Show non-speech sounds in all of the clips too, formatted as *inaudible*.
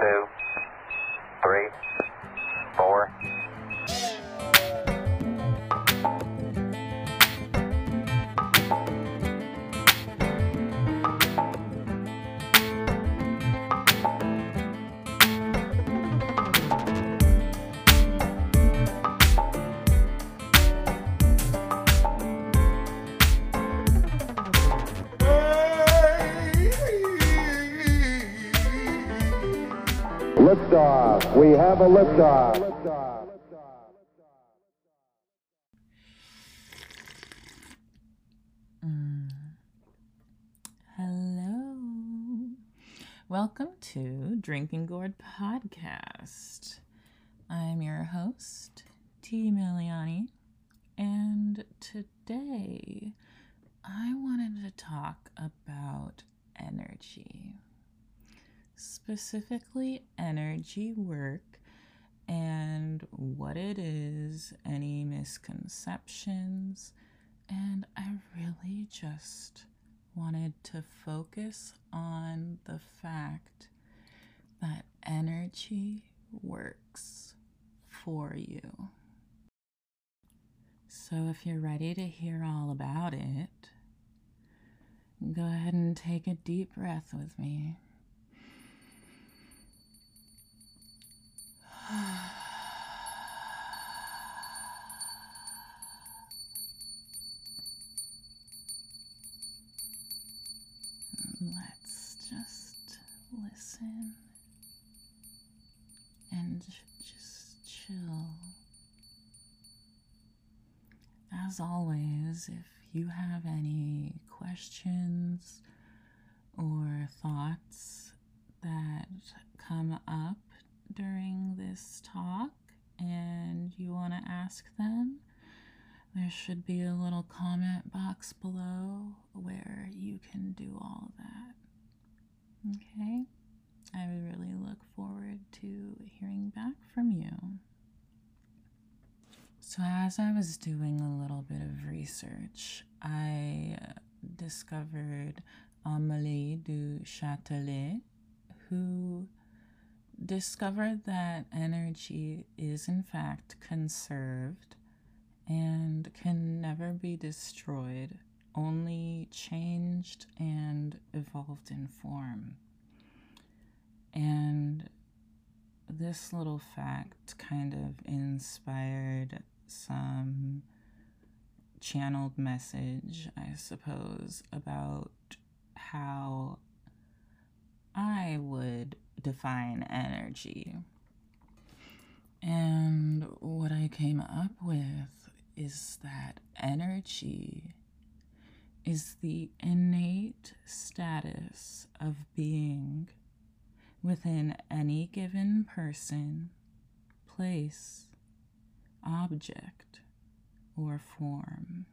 two, have a liftoff. Mm. Hello. Welcome to Drinking Gourd Podcast. I'm your host, Tea Miliani, and today I wanted to talk about energy, specifically energy work and what it is, any misconceptions, and I really just wanted to focus on the fact that energy works for you. So, if you're ready to hear all about it, go ahead and take a deep breath with me. *sighs* Let's just listen and just chill. As always, if you have any questions or thoughts that come up during this talk and you want to ask them, there should be a little comment box below where you can do all of that. Okay? I really look forward to hearing back from you. So, as I was doing a little bit of research, I discovered Émilie du Châtelet, who discovered that energy is in fact conserved and can never be destroyed, only changed and evolved in form. And this little fact kind of inspired some channeled message, I suppose, about how I would define energy. And what I came up with is that energy is the innate status of being within any given person, place, object, or form.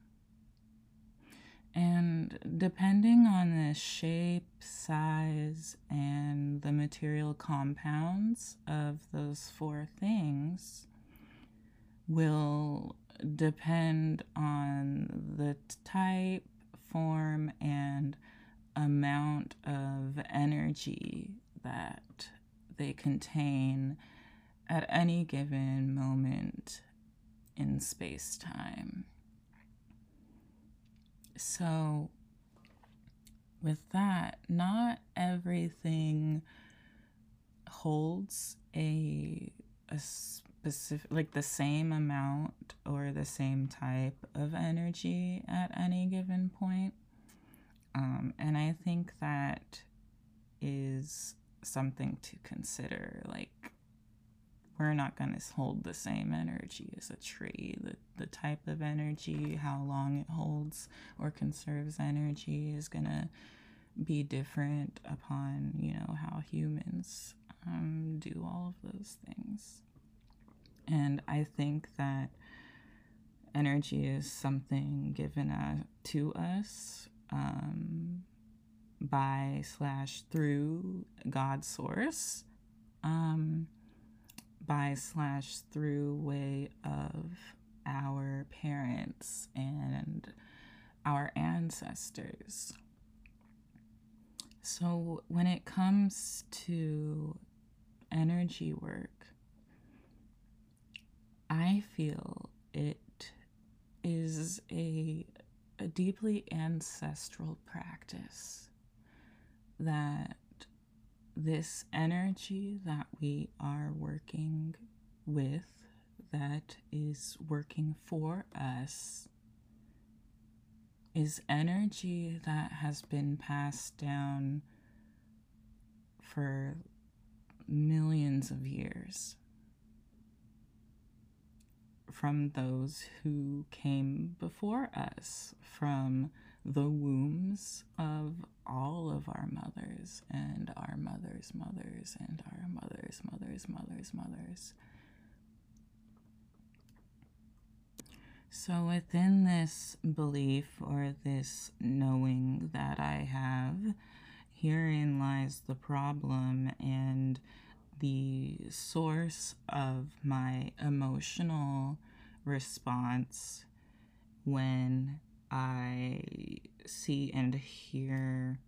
And depending on the shape, size, and the material compounds of those four things, will depend on the type, form, and amount of energy that they contain at any given moment in space time. So, with that, not everything holds a, a specific, like the same amount or the same type of energy at any given point. Um, and I think that is something to consider. Like, we're not going to hold the same energy as a tree. The, the type of energy, how long it holds or conserves energy is going to be different upon, you know, how humans um, do all of those things. And I think that energy is something given uh, to us um, by slash through God source. Um, by slash through way of our parents and our ancestors. So when it comes to energy work, I feel it is a, a deeply ancestral practice that this energy that we are working with, that is working for us, is energy that has been passed down for millions of years from those who came before us, from the wombs of all of our mothers and our mothers' mothers and our mothers' mothers' mothers' mothers. So, within this belief or this knowing that I have, herein lies the problem and the source of my emotional response when I see and hear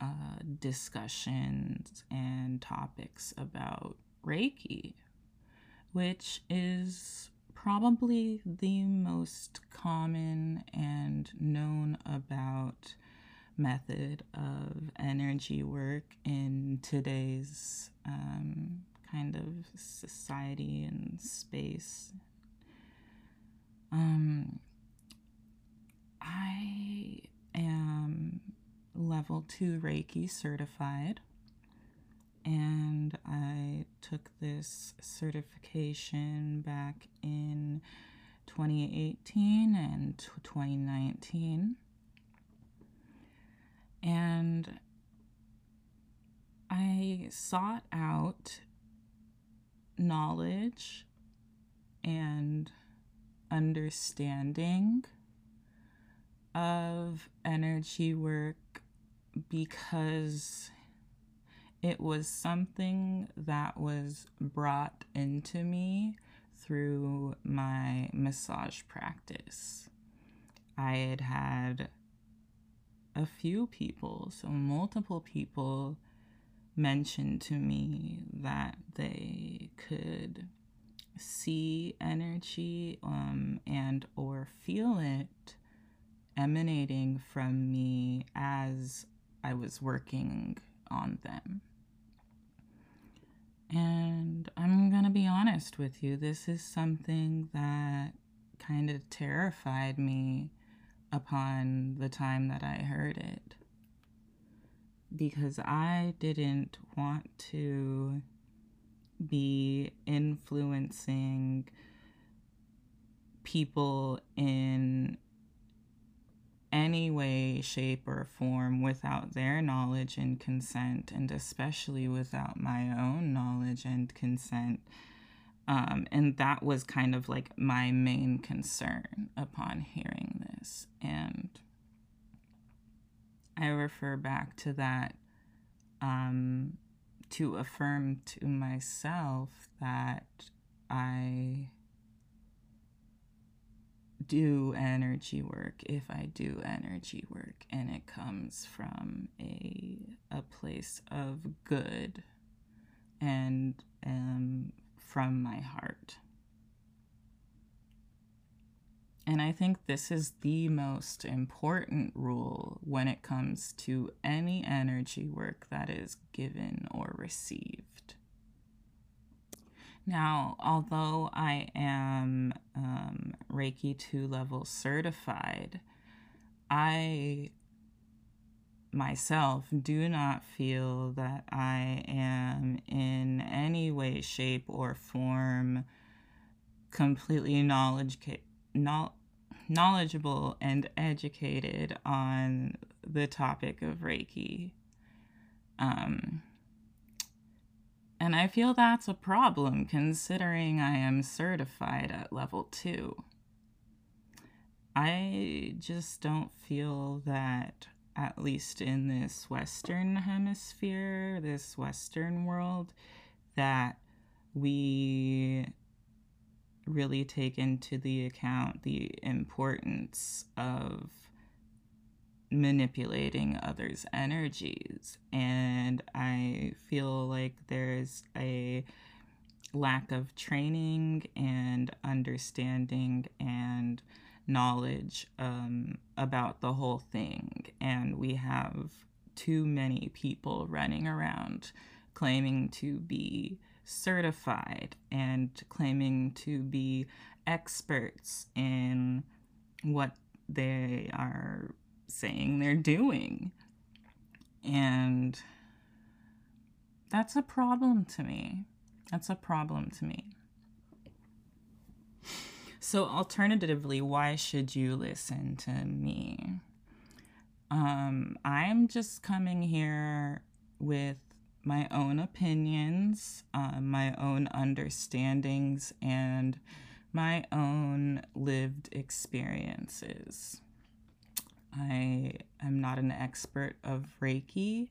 uh, discussions and topics about Reiki, which is probably the most common and known about method of energy work in today's um, kind of society and space. Um, I am level two Reiki certified, and I took this certification back in 2018 and 2019. And I sought out knowledge and understanding of energy work because it was something that was brought into me through my massage practice. I had had a few people, so multiple people, mentioned to me that they could see energy um, and or feel it emanating from me as I was working on them. And I'm going to be honest with you, this is something that kind of terrified me upon the time that I heard it. Because I didn't want to be influencing people in any way, shape, or form without their knowledge and consent, and especially without my own knowledge and consent. Um, and that was kind of like my main concern upon hearing this. And I refer back to that um, to affirm to myself that I do energy work if I do energy work and it comes from a a place of good and um, from my heart. And I think this is the most important rule when it comes to any energy work that is given or received. Now, although I am um, Reiki 2 level certified, I myself do not feel that I am in any way, shape, or form completely knowledge knowledgeable and educated on the topic of Reiki. Um, and I feel that's a problem considering I am certified at level two. I just don't feel that at least in this Western hemisphere, this Western world, that we really take into the account the importance of manipulating others' energies. And I feel like there's a lack of training and understanding and knowledge um, about the whole thing. And we have too many people running around claiming to be certified and claiming to be experts in what they are saying they're doing. And that's a problem to me. That's a problem to me. So, alternatively, why should you listen to me? Um, I'm just coming here with my own opinions, uh, my own understandings, and my own lived experiences. I am not an expert of Reiki,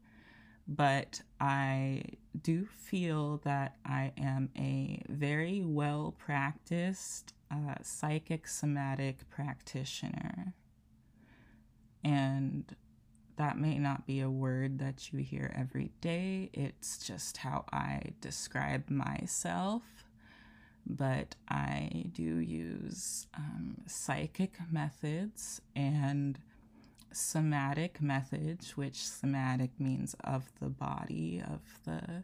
but I do feel that I am a very well practiced uh, psychic somatic practitioner. And that may not be a word that you hear every day, it's just how I describe myself. But I do use um, psychic methods and somatic methods, which somatic means of the body, of the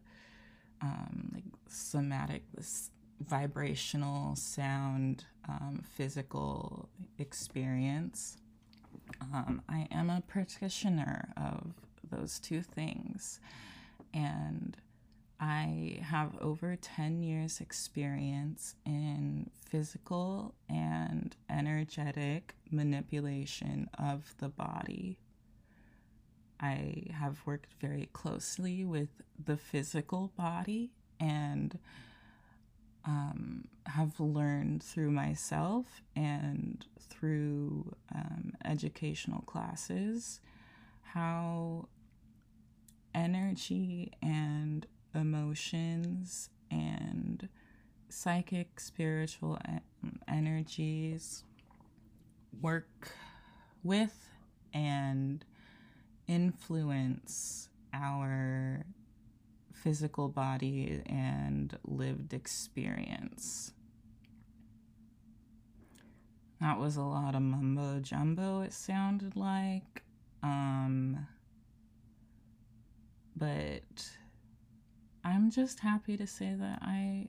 um, like somatic, this vibrational sound, um, physical experience. Um, I am a practitioner of those two things. And I have over 10 years' experience in physical and energetic manipulation of the body. I have worked very closely with the physical body and um, have learned through myself and through um, educational classes how energy and emotions and psychic, spiritual energies work with and influence our physical body and lived experience. That was a lot of mumbo jumbo, it sounded like. Um, but I'm just happy to say that I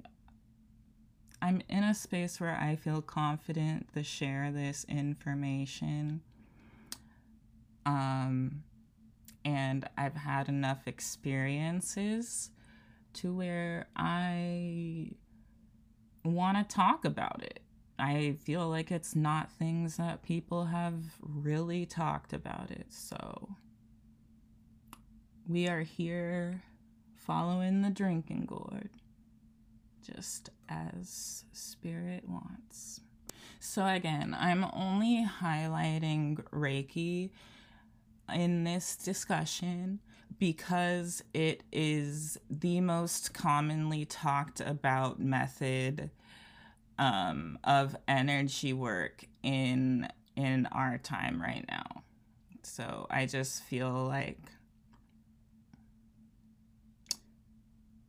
I'm in a space where I feel confident to share this information. Um, and I've had enough experiences to where I want to talk about it. I feel like it's not things that people have really talked about it. So we are here following the drinking gourd, just as spirit wants. So again, I'm only highlighting Reiki in this discussion because it is the most commonly talked about method um, of energy work in in our time right now. So I just feel like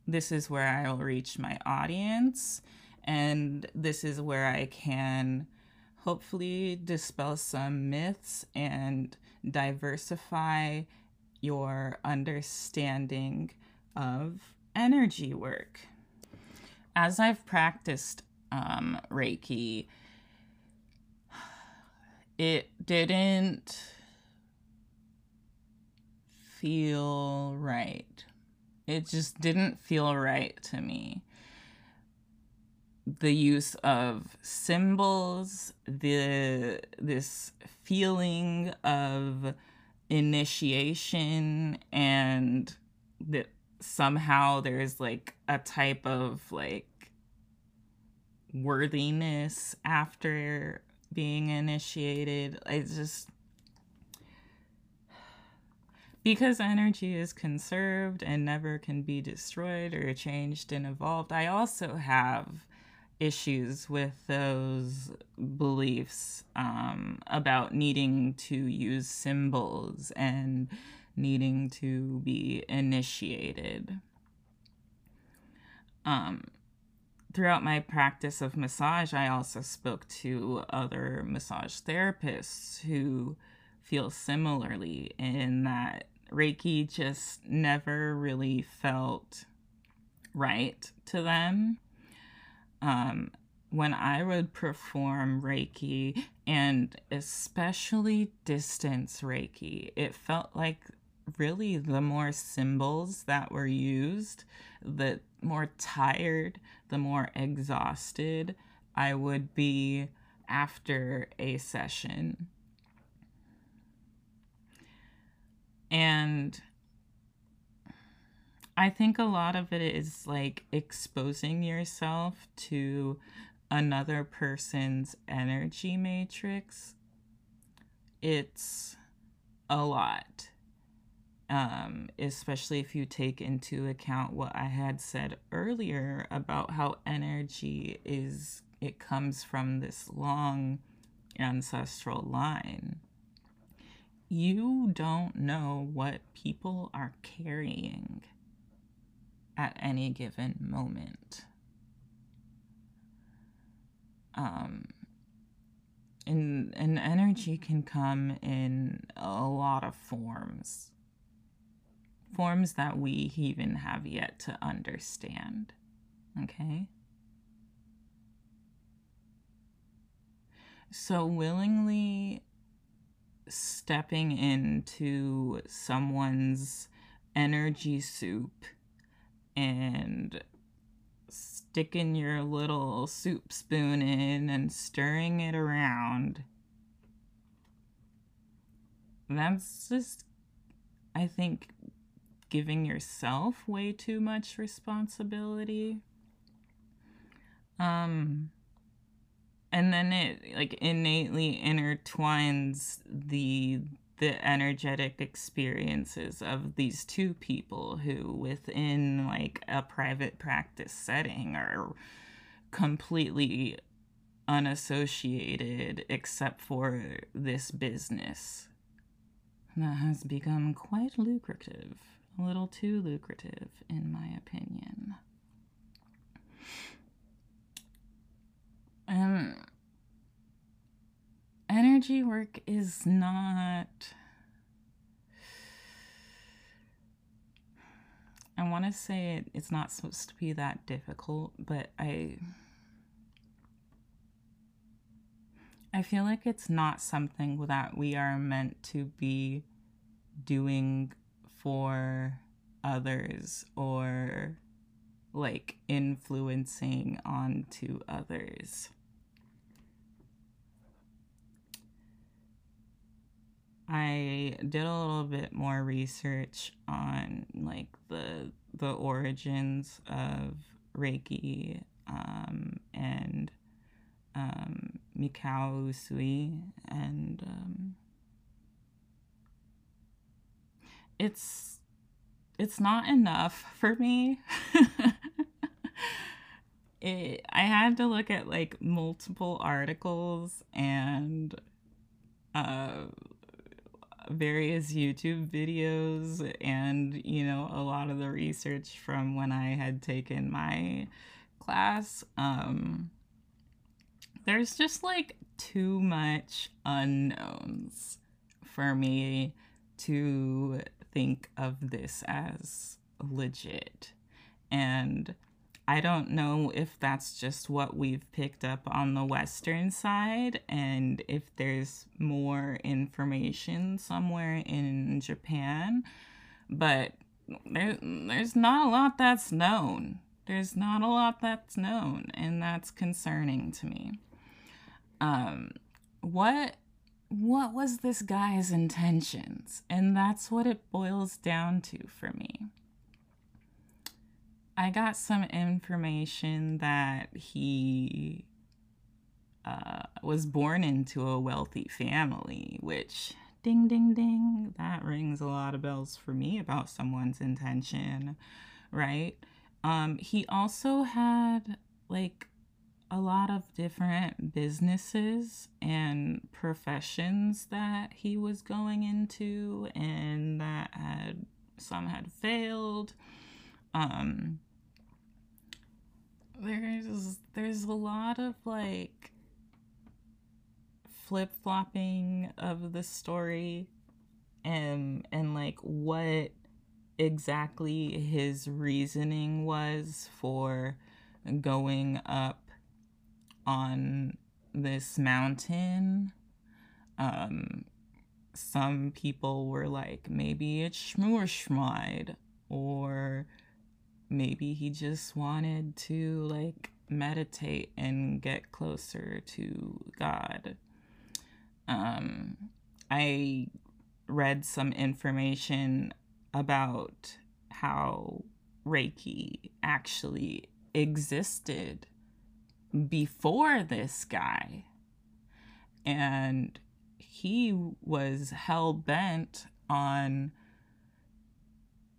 this is where I'll reach my audience and this is where I can hopefully dispel some myths and diversify your understanding of energy work. As I've practiced um, Reiki, it didn't feel right. It just didn't feel right to me the use of symbols, the this feeling of initiation and that somehow there's like a type of like worthiness after being initiated. I just because energy is conserved and never can be destroyed or changed and evolved. I also have issues with those beliefs um, about needing to use symbols and needing to be initiated. Um, throughout my practice of massage, I also spoke to other massage therapists who feel similarly in that Reiki just never really felt right to them. Um, when I would perform Reiki, and especially distance Reiki, it felt like really the more symbols that were used, the more tired, the more exhausted I would be after a session. And I think a lot of it is like exposing yourself to another person's energy matrix. It's a lot. Um, especially if you take into account what I had said earlier about how energy is, it comes from this long ancestral line. You don't know what people are carrying at any given moment. Um, and, and energy can come in a lot of forms forms that we even have yet to understand. Okay? So, willingly stepping into someone's energy soup and sticking your little soup spoon in and stirring it around. That's just, I think, giving yourself way too much responsibility. Um, and then it like innately intertwines the the energetic experiences of these two people who within like a private practice setting are completely unassociated except for this business that has become quite lucrative a little too lucrative in my opinion um energy work is not. I want to say it, it's not supposed to be that difficult, but I. I feel like it's not something that we are meant to be doing for others or like influencing onto others. I did a little bit more research on like the the origins of Reiki um, and um, Mikao Usui, and um, it's it's not enough *laughs* for me. *laughs* it, I had to look at like multiple articles and uh, various YouTube videos and, you know, a lot of the research from when I had taken my class. Um, there's just like too much unknowns for me to think of this as legit. And I don't know if that's just what we've picked up on the Western side and if there's more information somewhere in Japan, but there, there's not a lot that's known. There's not a lot that's known, and that's concerning to me. Um, what what was this guy's intentions? And that's what it boils down to for me. I got some information that he uh, was born into a wealthy family, which ding, ding, ding, that rings a lot of bells for me about someone's intention, right? Um, he also had like a lot of different businesses and professions that he was going into, and that had some had failed. Um, there's there's a lot of like flip flopping of the story and and like what exactly his reasoning was for going up on this mountain. Um, some people were like, maybe it's Schmoorsschmide, or maybe he just wanted to like meditate and get closer to God. Um, I read some information about how Reiki actually existed before this guy. And he was hell bent on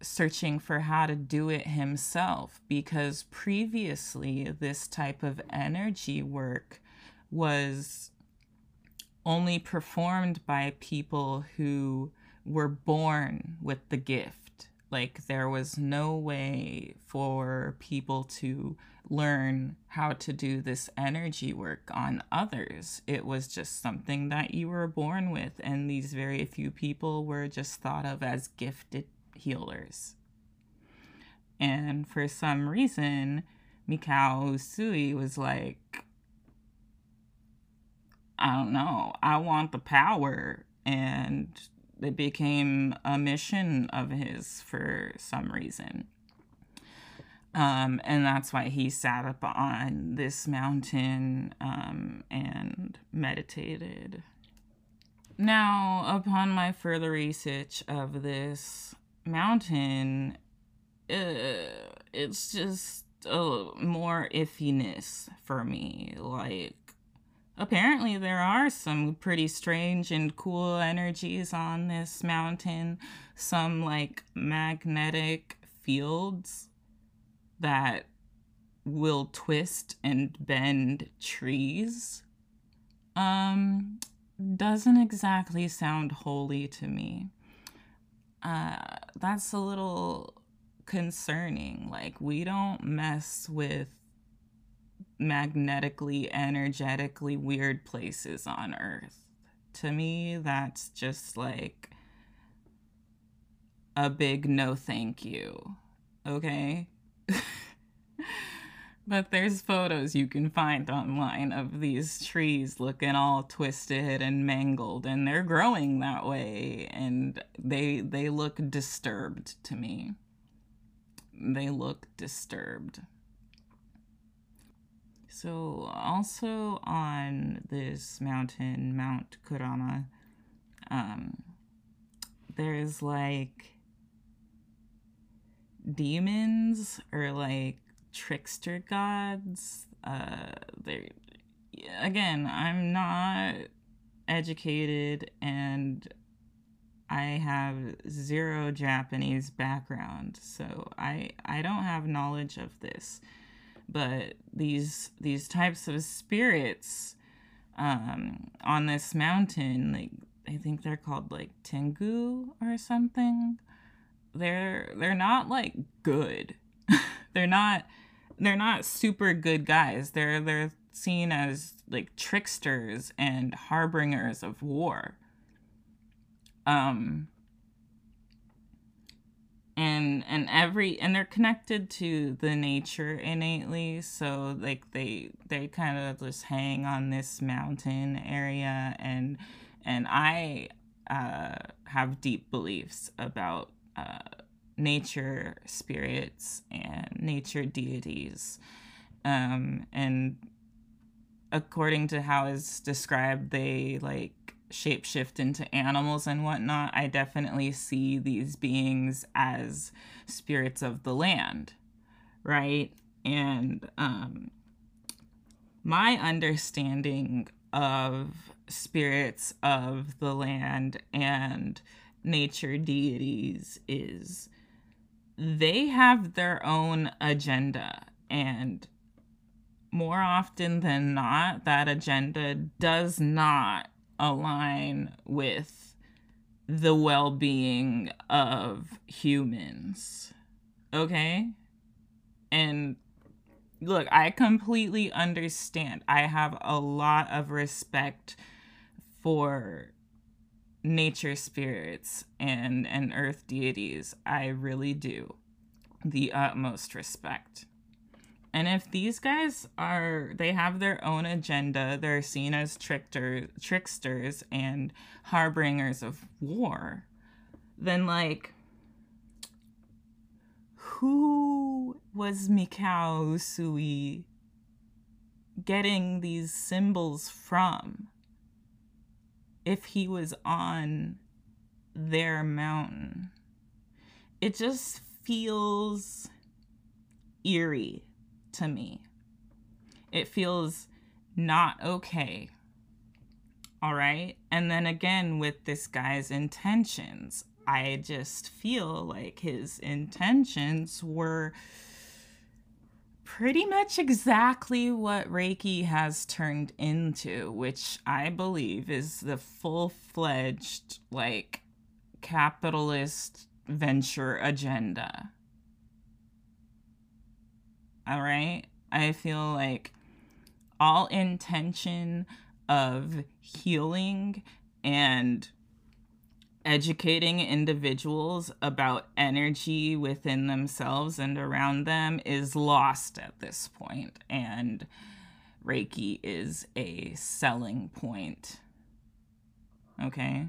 searching for how to do it himself because previously this type of energy work was only performed by people who were born with the gift. Like there was no way for people to learn how to do this energy work on others. It was just something that you were born with, and these very few people were just thought of as gifted healers. And for some reason, Mikao Usui was like, I don't know, I want the power. And it became a mission of his for some reason. Um, and that's why he sat up on this mountain um, and meditated. Now, upon my further research of this mountain, uh, it's just a more iffiness for me. Like, apparently, there are some pretty strange and cool energies on this mountain, some like magnetic fields that will twist and bend trees. Um doesn't exactly sound holy to me uh that's a little concerning. Like we don't mess with magnetically energetically weird places on earth. To me that's just like a big no thank you okay *laughs* but there's photos you can find online of these trees looking all twisted and mangled and they're growing that way and they they look disturbed to me. They look disturbed. So also on this mountain mount kurama um there's like demons or like trickster gods. Uh, they again, I'm not educated and I have zero Japanese background, so I I don't have knowledge of this. But these these types of spirits um, on this mountain, like I think they're called like Tengu or something they're they're not like good. *laughs* they're not they're not super good guys. They're they're seen as like tricksters and harbingers of war. Um and and every and they're connected to the nature innately so like they they kind of just hang on this mountain area and and i uh have deep beliefs about uh, nature spirits and nature deities. Um, and according to how it's described, they like shapeshift into animals and whatnot. I definitely see these beings as spirits of the land, right? And um, my understanding of spirits of the land and nature deities is they have their own agenda and more often than not that agenda does not align with the well-being of humans okay and look, I completely understand. I have a lot of respect for nature spirits and and earth deities. I really do. The utmost respect. And if these guys are they have their own agenda, they're seen as trickster tricksters and harbingers of war, then like who was Mikao Usui getting these symbols from if he was on their mountain? It just feels eerie to me. It feels not okay. All right. And then again, with this guy's intentions, I just feel like his intentions were pretty much exactly what Reiki has turned into, which I believe is the full fledged, like, capitalist venture agenda. All right. I feel like all intention of healing and educating individuals about energy within themselves and around them is lost at this point and reiki is a selling point. Okay?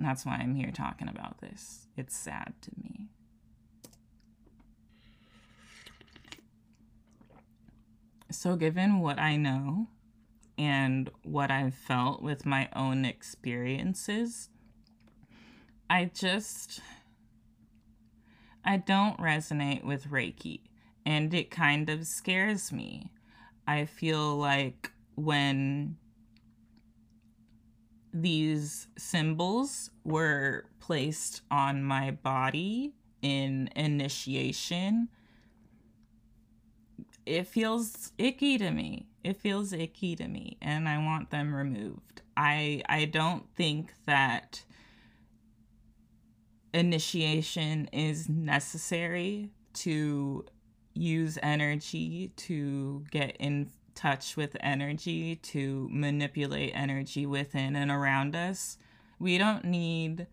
That's why i'm here talking about this. It's sad to me. So given what i know and what I've felt with my own experiences, I just I don't resonate with Reiki and it kind of scares me. I feel like when these symbols were placed on my body in initiation, it feels icky to me it feels icky to me and I want them removed. I I don't think that initiation is necessary to use energy to get in touch with energy to manipulate energy within and around us. We don't need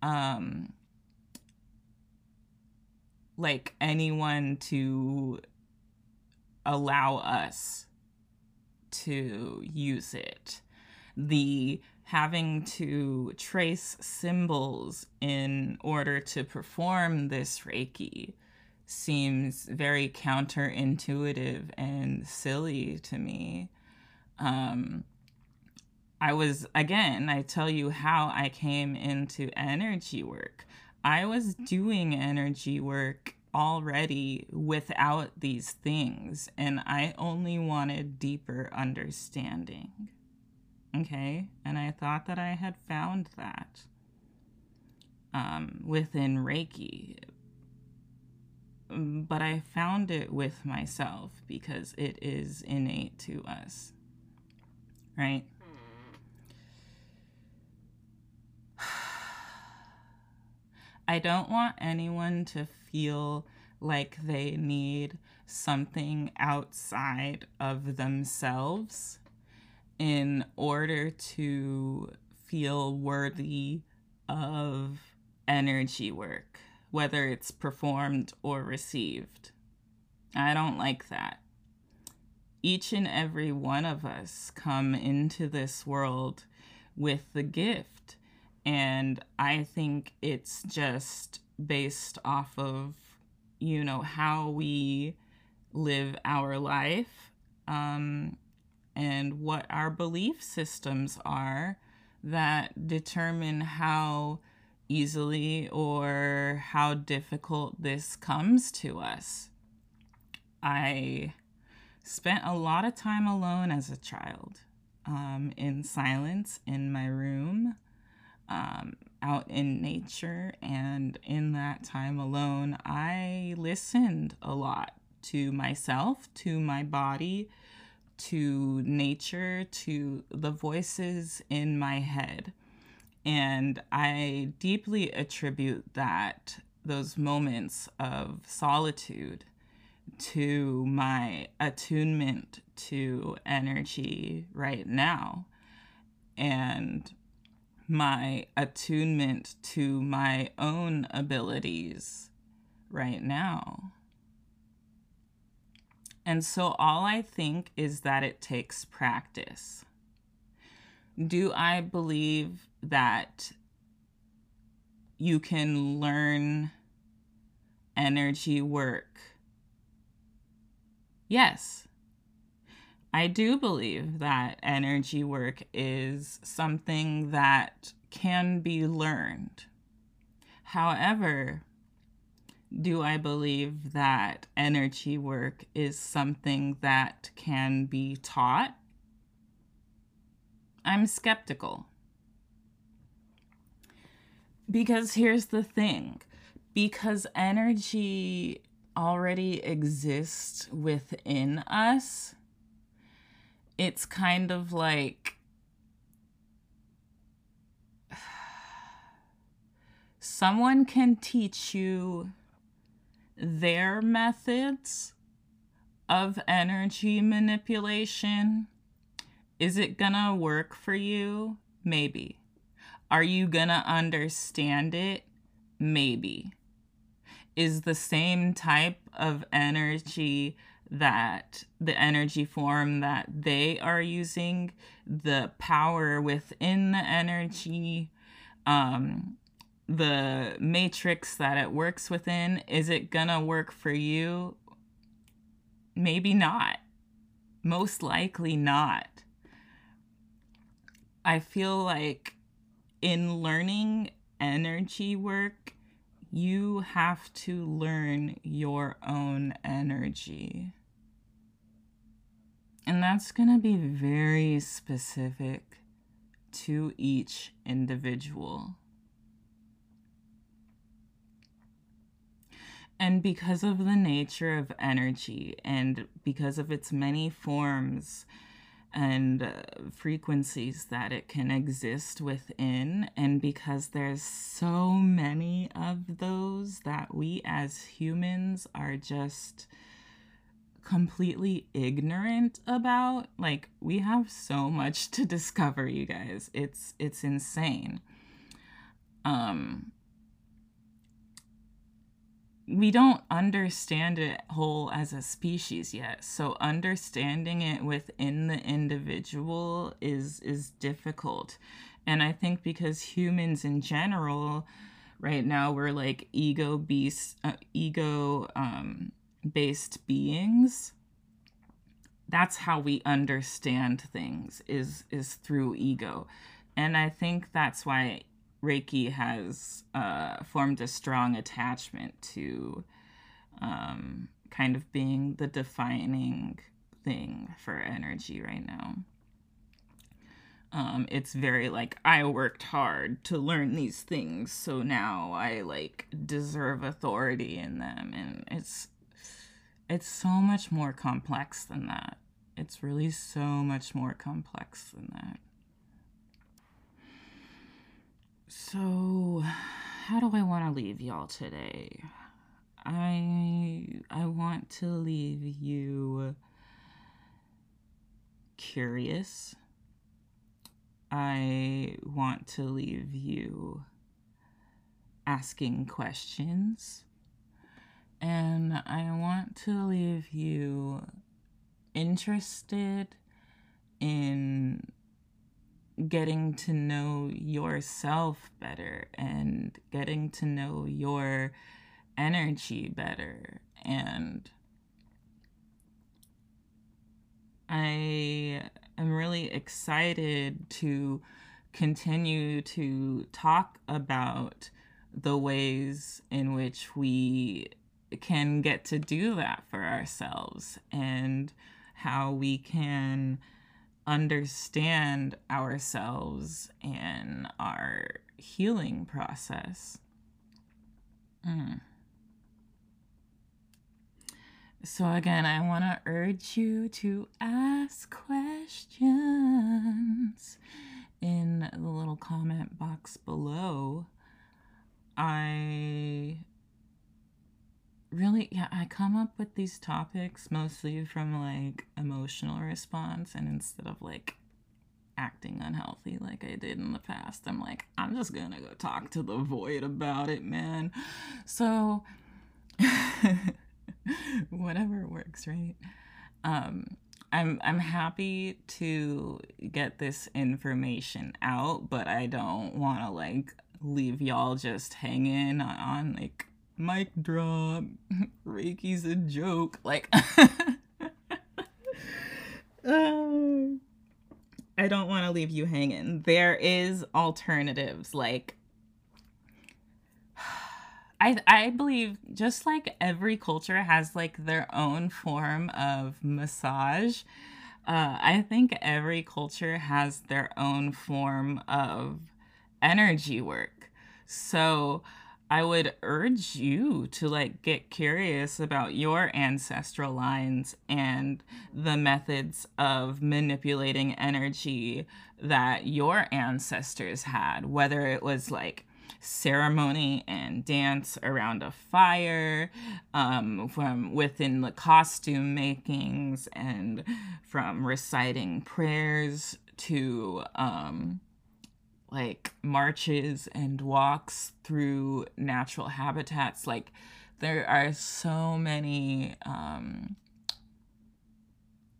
um like anyone to allow us to use it. The having to trace symbols in order to perform this Reiki seems very counterintuitive and silly to me. Um, I was, again, I tell you how I came into energy work. I was doing energy work already without these things, and I only wanted deeper understanding. Okay, and I thought that I had found that um, within Reiki, but I found it with myself because it is innate to us, right? I don't want anyone to feel like they need something outside of themselves in order to feel worthy of energy work, whether it's performed or received. I don't like that. Each and every one of us come into this world with the gift. And I think it's just based off of, you know, how we live our life um, and what our belief systems are that determine how easily or how difficult this comes to us. I spent a lot of time alone as a child, um, in silence in my room, um, out in nature and in that time alone, I listened a lot to myself, to my body, to nature, to the voices in my head. And I deeply attribute that, those moments of solitude, to my attunement to energy right now and my attunement to my own abilities right now. And so all I think is that it takes practice. Do I believe that you can learn energy work? Yes. I do believe that energy work is something that can be learned. However, do I believe that energy work is something that can be taught? I'm skeptical. Because here's the thing because energy already exists within us, it's kind of like *sighs* someone can teach you their methods of energy manipulation. Is it gonna work for you? Maybe. Are you gonna understand it? Maybe. Is the same type of energy that the energy form that they are using, the power within the energy, um, the matrix that it works within, is it gonna work for you? Maybe not. Most likely not. I feel like in learning energy work, you have to learn your own energy. And that's going to be very specific to each individual. And because of the nature of energy and because of its many forms and uh, frequencies that it can exist within, and because there's so many of those that we as humans are just completely ignorant about like we have so much *laughs* to discover you guys. It's it's insane. Um we don't understand it whole as a species yet. So understanding it within the individual is is difficult. And i think because humans in general right now we're like ego beast uh, ego um based beings that's how we understand things is is through ego. And i think that's why reiki has uh, formed a strong attachment to um, kind of being the defining thing for energy right now. Um, it's very like i worked hard to learn these things so now i like deserve authority in them. And it's it's so much more complex than that. It's really so much more complex than that. So, how do I want to leave y'all today? I I want to leave you curious. I want to leave you asking questions. And I want to leave you interested in getting to know yourself better and getting to know your energy better. And I am really excited to continue to talk about the ways in which we can get to do that for ourselves and how we can understand ourselves and our healing process. Mm. So, again, I want to urge you to ask questions in the little comment box below. I really yeah i come up with these topics mostly from like emotional response and instead of like acting unhealthy like i did in the past i'm like i'm just gonna go talk to the void about it man. So *laughs* whatever works right? Um i'm i'm happy to get this information out but i don't want to like leave y'all just hanging on, on like mic drop. *laughs* Reiki's a joke. Like *laughs* i don't want to leave you hanging. There is alternatives like *sighs* I, I believe just like every culture has like their own form of massage. Uh, i think every culture has their own form of energy work. So I would urge you to like get curious about your ancestral lines and the methods of manipulating energy that your ancestors had, whether it was like ceremony and dance around a fire, um, from within the costume makings, and from reciting prayers to um, like marches and walks through natural habitats. Like there are so many um,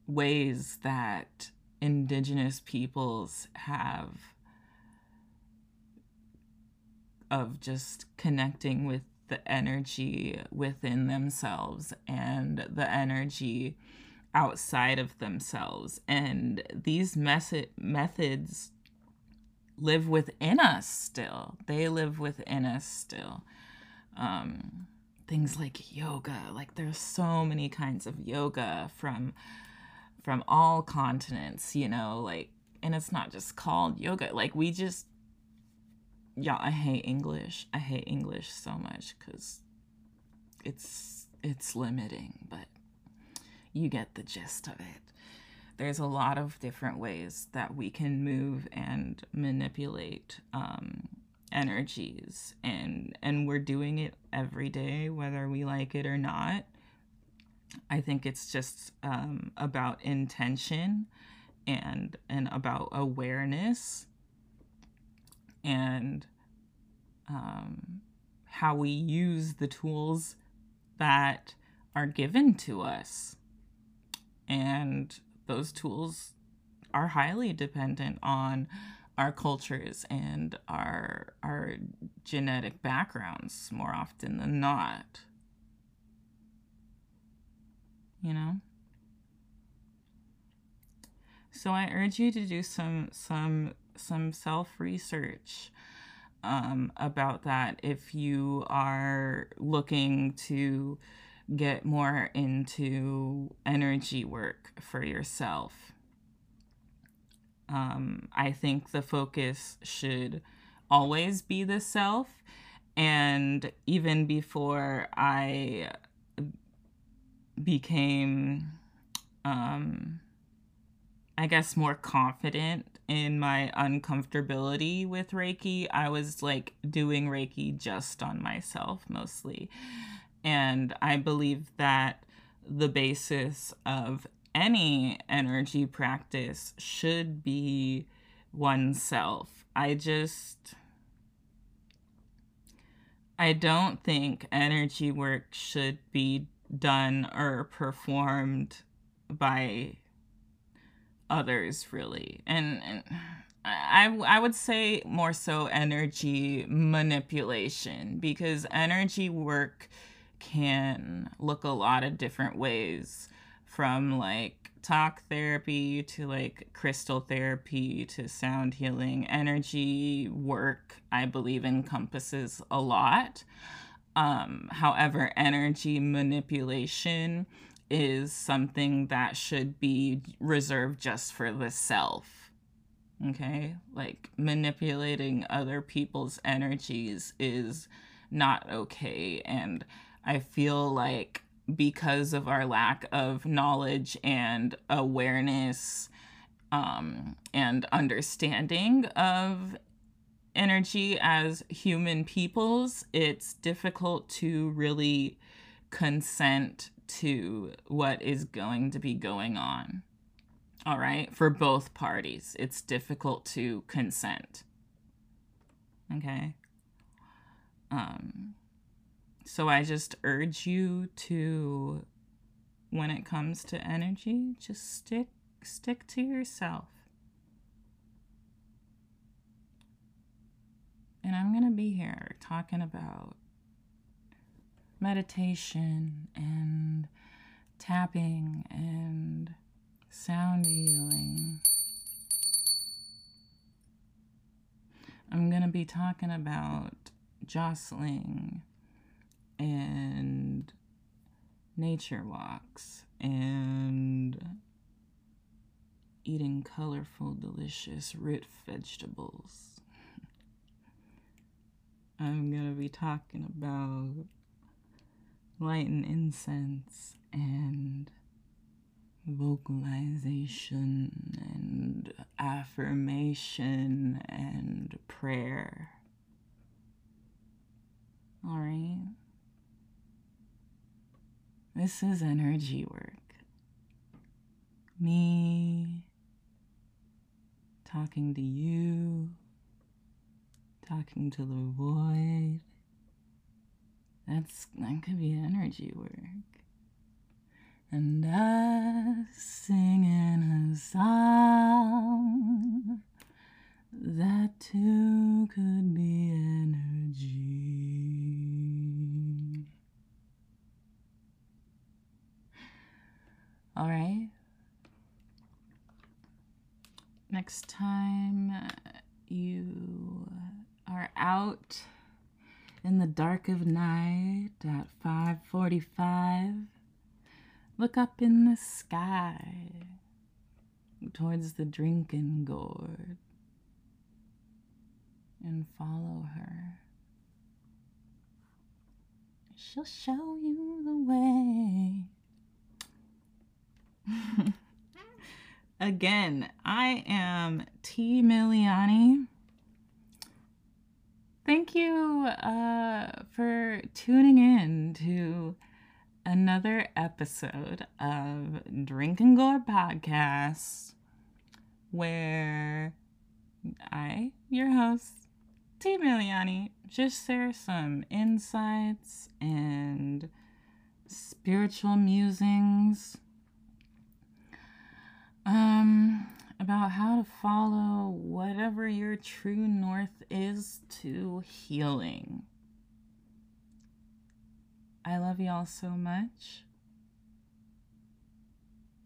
ways that indigenous peoples have of just connecting with the energy within themselves and the energy outside of themselves and these method methods live within us still. They live within us still. Um, things like yoga, like there's so many kinds of yoga from from all continents, you know, like and it's not just called yoga. Like we just yeah, I hate English. I hate English so much cuz it's it's limiting, but you get the gist of it there's a lot of different ways that we can move and manipulate um, energies and and we're doing it every day whether we like it or not. I think it's just um, about intention and and about awareness and um, how we use the tools that are given to us. And those tools are highly dependent on our cultures and our our genetic backgrounds more often than not. You know? So i urge you to do some some some self research um, about that if you are looking to get more into energy work for yourself. Um, I think the focus should always be the self. And even before I became, um, I guess, more confident in my uncomfortability with Reiki, I was like doing Reiki just on myself mostly. And I believe that the basis of any energy practice should be oneself. I just. I don't think energy work should be done or performed by others, really. And, and I, I would say more so energy manipulation because energy work can look a lot of different ways from like talk therapy to like crystal therapy to sound healing. Energy work i believe encompasses a lot. Um, however energy manipulation is something that should be reserved just for the self okay? Like manipulating other people's energies is not okay and I feel like because of our lack of knowledge and awareness um, and understanding of energy as human peoples, it's difficult to really consent to what is going to be going on. All right, for both parties, it's difficult to consent. Okay. Um so I just urge you to when it comes to energy, just stick stick to yourself. And I'm going to be here talking about meditation and tapping and sound healing. I'm going to be talking about jostling and nature walks and eating colorful, delicious root vegetables. *laughs* I'm going to be talking about lighting incense and vocalization and affirmation and prayer. All right. This is energy work. Me talking to you, talking to the void. That's that could be energy work. And us singing a song that too could be energy. All right. Next time uh, you are out in the dark of night at 5:45 look up in the sky towards the drinking gourd and follow her. She'll show you the way *laughs* again i am Tea Miliani Thank you uh, for tuning in to another episode of Drinking Gourd Podcast, where I, your host, Tea Miliani, just share some insights and spiritual musings. Um, about how to follow whatever your true north is to healing. I love y'all so much.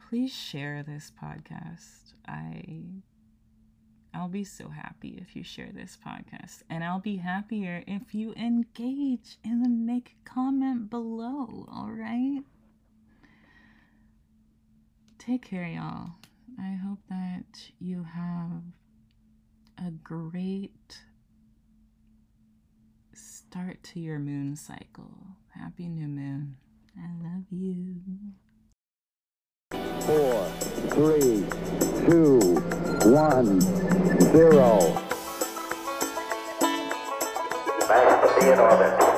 Please share this podcast. I I'll be so happy if you share this podcast and I'll be happier if you engage the make comment below, all right? Take care y'all. I hope that you have a great start to your moon cycle. Happy new moon. I love you. Four, three, two, one, zero. Max to be in orbit.